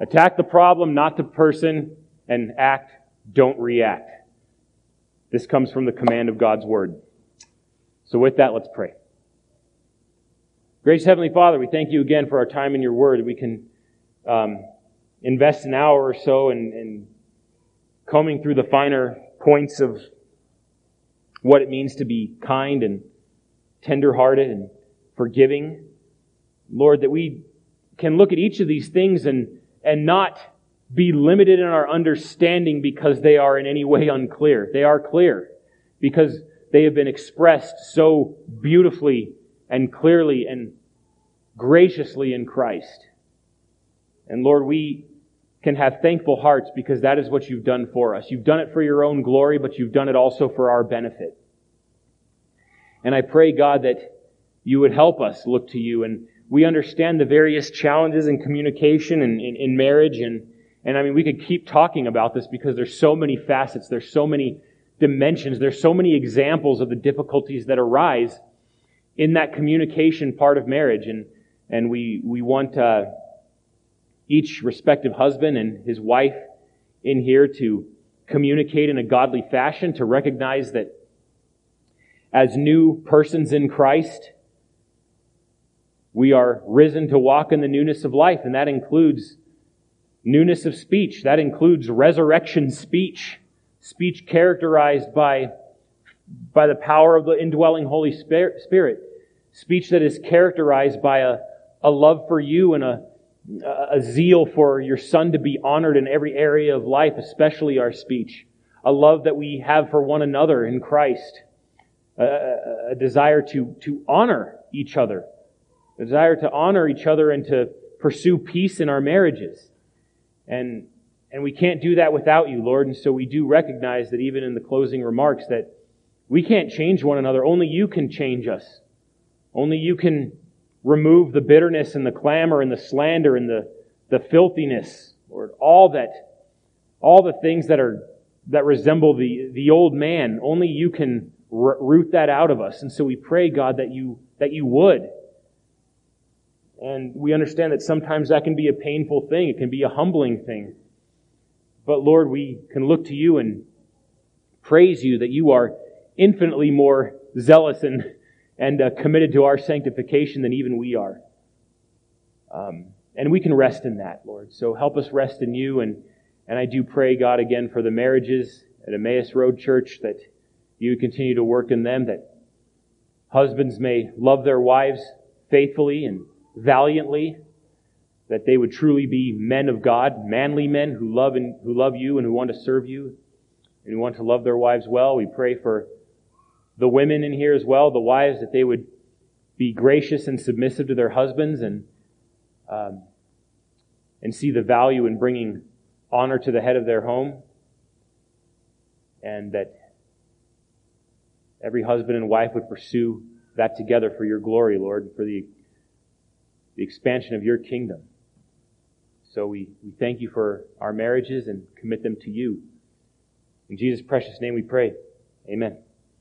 attack the problem, not the person, and act, don't react. This comes from the command of God's word. So with that, let's pray. Gracious Heavenly Father, we thank you again for our time in your word. We can um, invest an hour or so in, in combing through the finer points of what it means to be kind and tenderhearted and forgiving. Lord, that we can look at each of these things and, and not be limited in our understanding because they are in any way unclear. They are clear because they have been expressed so beautifully and clearly and graciously in Christ. And Lord, we can have thankful hearts because that is what you've done for us. You've done it for your own glory, but you've done it also for our benefit. And I pray, God, that you would help us look to you and we understand the various challenges in communication and in, marriage and and I mean, we could keep talking about this because there's so many facets, there's so many dimensions, there's so many examples of the difficulties that arise in that communication part of marriage. And, and we, we want uh, each respective husband and his wife in here to communicate in a godly fashion, to recognize that as new persons in Christ, we are risen to walk in the newness of life, and that includes Newness of speech, that includes resurrection speech, speech characterized by, by the power of the indwelling Holy Spirit, speech that is characterized by a, a love for you and a, a zeal for your son to be honored in every area of life, especially our speech, a love that we have for one another in Christ, a, a desire to, to honor each other, a desire to honor each other and to pursue peace in our marriages. And, and we can't do that without you, Lord. And so we do recognize that even in the closing remarks that we can't change one another. Only you can change us. Only you can remove the bitterness and the clamor and the slander and the, the filthiness, Lord. All that, all the things that are, that resemble the, the old man. Only you can root that out of us. And so we pray, God, that you, that you would. And we understand that sometimes that can be a painful thing. It can be a humbling thing. But Lord, we can look to you and praise you that you are infinitely more zealous and, and uh, committed to our sanctification than even we are. Um, and we can rest in that, Lord. So help us rest in you. And, and I do pray, God, again for the marriages at Emmaus Road Church that you continue to work in them, that husbands may love their wives faithfully and valiantly, that they would truly be men of God, manly men who love and who love you and who want to serve you and who want to love their wives well. We pray for the women in here as well, the wives, that they would be gracious and submissive to their husbands and um, and see the value in bringing honor to the head of their home, and that every husband and wife would pursue that together for your glory, Lord, for the, the expansion of your kingdom. So we, we thank you for our marriages and commit them to you. In Jesus' precious name we pray. Amen.